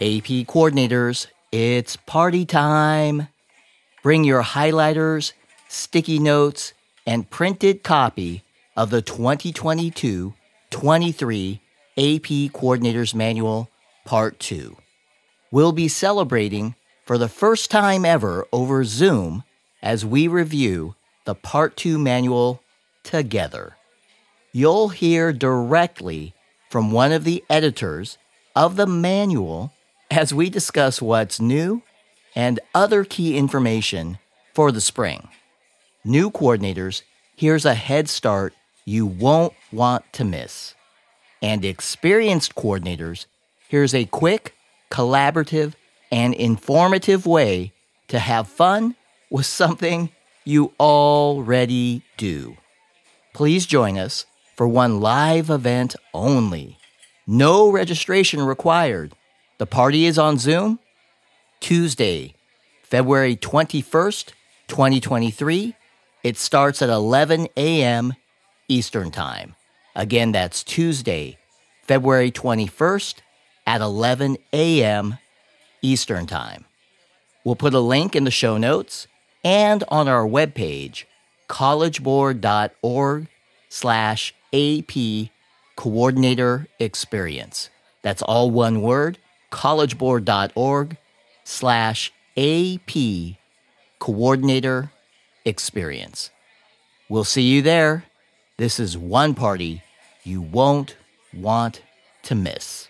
AP coordinators, it's party time. Bring your highlighters, sticky notes, and printed copy of the 2022 23 AP Coordinators Manual Part 2. We'll be celebrating for the first time ever over Zoom as we review the Part 2 manual together. You'll hear directly from one of the editors of the manual as we discuss what's new and other key information for the spring. New coordinators, here's a head start you won't want to miss. And experienced coordinators, here's a quick, collaborative, and informative way to have fun with something you already do. Please join us for one live event only. No registration required. The party is on Zoom Tuesday, February 21st, 2023. It starts at 11 a.m. Eastern Time. Again, that's Tuesday, February 21st at 11 a.m. Eastern Time. We'll put a link in the show notes and on our webpage, collegeboard.org slash AP Coordinator Experience. That's all one word, collegeboard.org slash AP Coordinator Experience. We'll see you there. This is one party you won't want to miss.